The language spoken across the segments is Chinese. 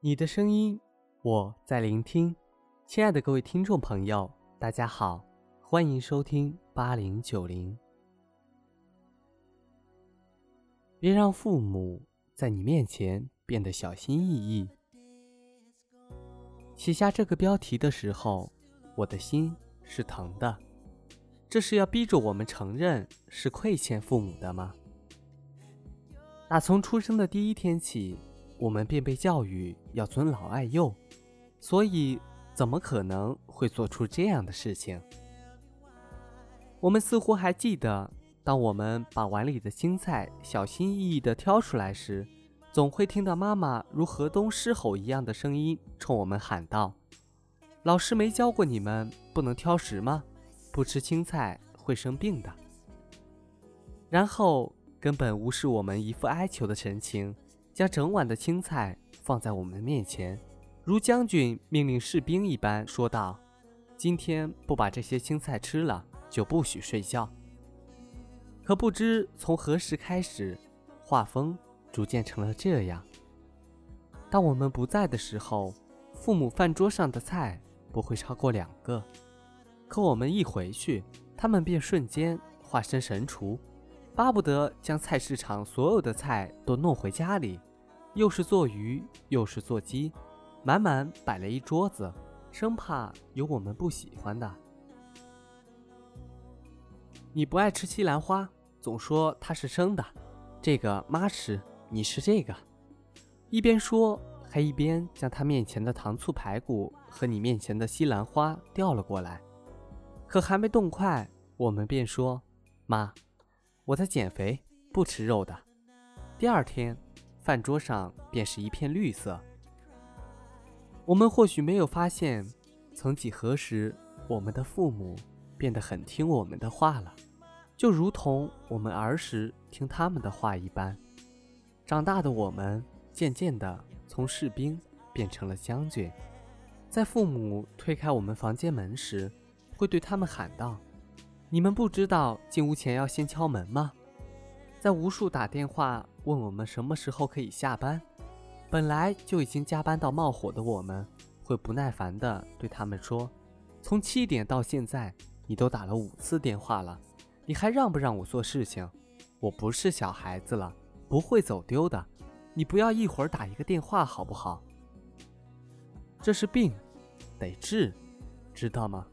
你的声音，我在聆听。亲爱的各位听众朋友，大家好，欢迎收听八零九零。别让父母在你面前变得小心翼翼。写下这个标题的时候，我的心是疼的。这是要逼着我们承认是亏欠父母的吗？打从出生的第一天起。我们便被教育要尊老爱幼，所以怎么可能会做出这样的事情？我们似乎还记得，当我们把碗里的青菜小心翼翼地挑出来时，总会听到妈妈如河东狮吼一样的声音冲我们喊道：“老师没教过你们不能挑食吗？不吃青菜会生病的。”然后根本无视我们一副哀求的神情。将整碗的青菜放在我们面前，如将军命令士兵一般说道：“今天不把这些青菜吃了，就不许睡觉。”可不知从何时开始，画风逐渐成了这样。当我们不在的时候，父母饭桌上的菜不会超过两个；可我们一回去，他们便瞬间化身神厨，巴不得将菜市场所有的菜都弄回家里。又是做鱼，又是做鸡，满满摆了一桌子，生怕有我们不喜欢的。你不爱吃西兰花，总说它是生的，这个妈吃，你吃这个。一边说，还一边将他面前的糖醋排骨和你面前的西兰花调了过来。可还没动筷，我们便说：“妈，我在减肥，不吃肉的。”第二天。饭桌上便是一片绿色。我们或许没有发现，曾几何时，我们的父母变得很听我们的话了，就如同我们儿时听他们的话一般。长大的我们，渐渐地从士兵变成了将军，在父母推开我们房间门时，会对他们喊道：“你们不知道进屋前要先敲门吗？”在无数打电话问我们什么时候可以下班，本来就已经加班到冒火的我们，会不耐烦地对他们说：“从七点到现在，你都打了五次电话了，你还让不让我做事情？我不是小孩子了，不会走丢的，你不要一会儿打一个电话好不好？这是病，得治，知道吗？”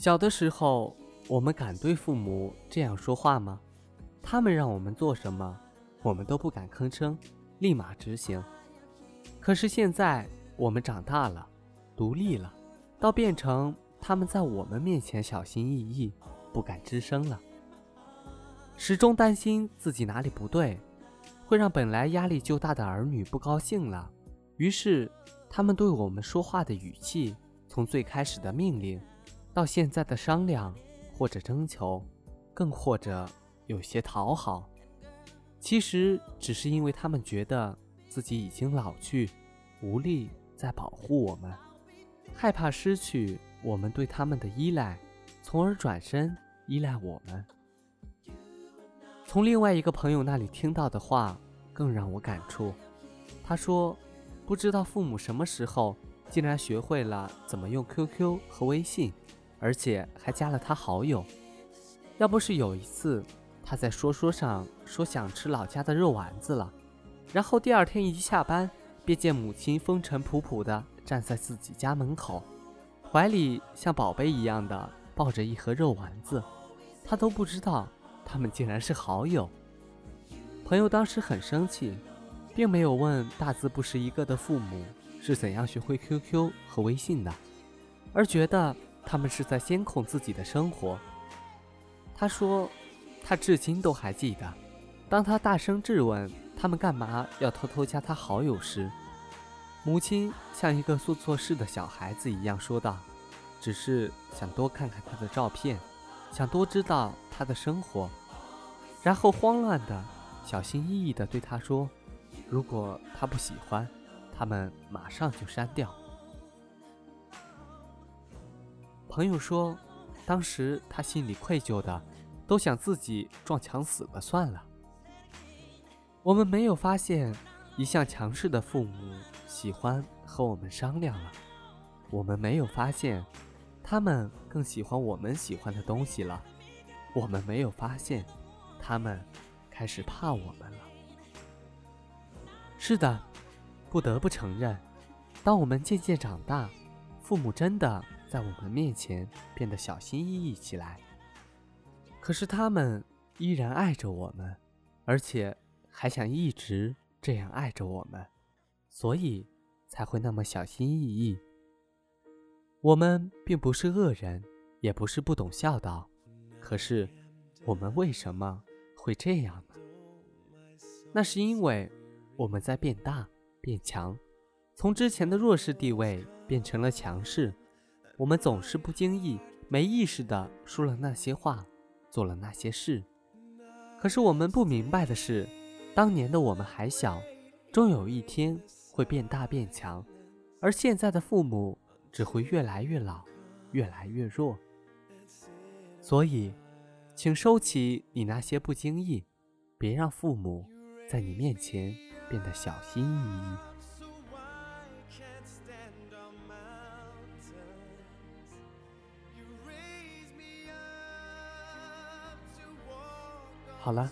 小的时候，我们敢对父母这样说话吗？他们让我们做什么，我们都不敢吭声，立马执行。可是现在，我们长大了，独立了，倒变成他们在我们面前小心翼翼，不敢吱声了。始终担心自己哪里不对，会让本来压力就大的儿女不高兴了。于是，他们对我们说话的语气，从最开始的命令。到现在的商量，或者征求，更或者有些讨好，其实只是因为他们觉得自己已经老去，无力再保护我们，害怕失去我们对他们的依赖，从而转身依赖我们。从另外一个朋友那里听到的话更让我感触，他说：“不知道父母什么时候竟然学会了怎么用 QQ 和微信。”而且还加了他好友。要不是有一次他在说说上说想吃老家的肉丸子了，然后第二天一下班便见母亲风尘仆仆的站在自己家门口，怀里像宝贝一样的抱着一盒肉丸子，他都不知道他们竟然是好友。朋友当时很生气，并没有问大字不识一个的父母是怎样学会 QQ 和微信的，而觉得。他们是在监控自己的生活。他说，他至今都还记得，当他大声质问他们干嘛要偷偷加他好友时，母亲像一个做错事的小孩子一样说道：“只是想多看看他的照片，想多知道他的生活。”然后慌乱的、小心翼翼地对他说：“如果他不喜欢，他们马上就删掉。”朋友说，当时他心里愧疚的，都想自己撞墙死了算了。我们没有发现一向强势的父母喜欢和我们商量了，我们没有发现他们更喜欢我们喜欢的东西了，我们没有发现他们开始怕我们了。是的，不得不承认，当我们渐渐长大，父母真的在我们面前变得小心翼翼起来。可是他们依然爱着我们，而且还想一直这样爱着我们，所以才会那么小心翼翼。我们并不是恶人，也不是不懂孝道，可是我们为什么会这样呢？那是因为。我们在变大、变强，从之前的弱势地位变成了强势。我们总是不经意、没意识地说了那些话，做了那些事。可是我们不明白的是，当年的我们还小，终有一天会变大变强，而现在的父母只会越来越老，越来越弱。所以，请收起你那些不经意，别让父母在你面前。变得小心翼翼。好了，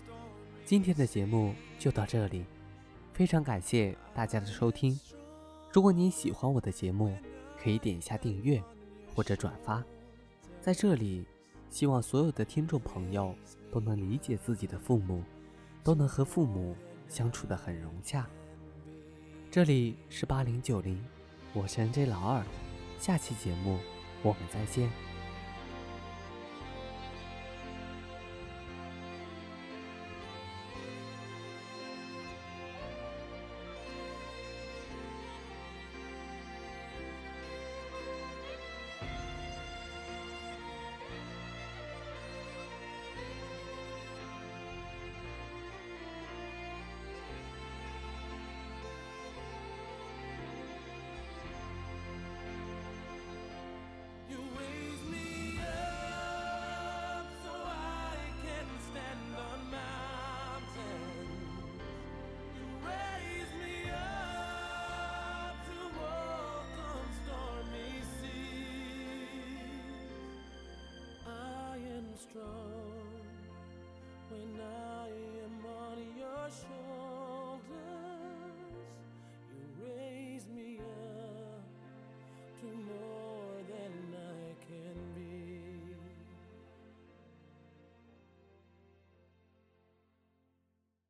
今天的节目就到这里，非常感谢大家的收听。如果您喜欢我的节目，可以点一下订阅或者转发。在这里，希望所有的听众朋友都能理解自己的父母，都能和父母。相处的很融洽。这里是八零九零，我是 N J 老二，下期节目我们再见。Strong.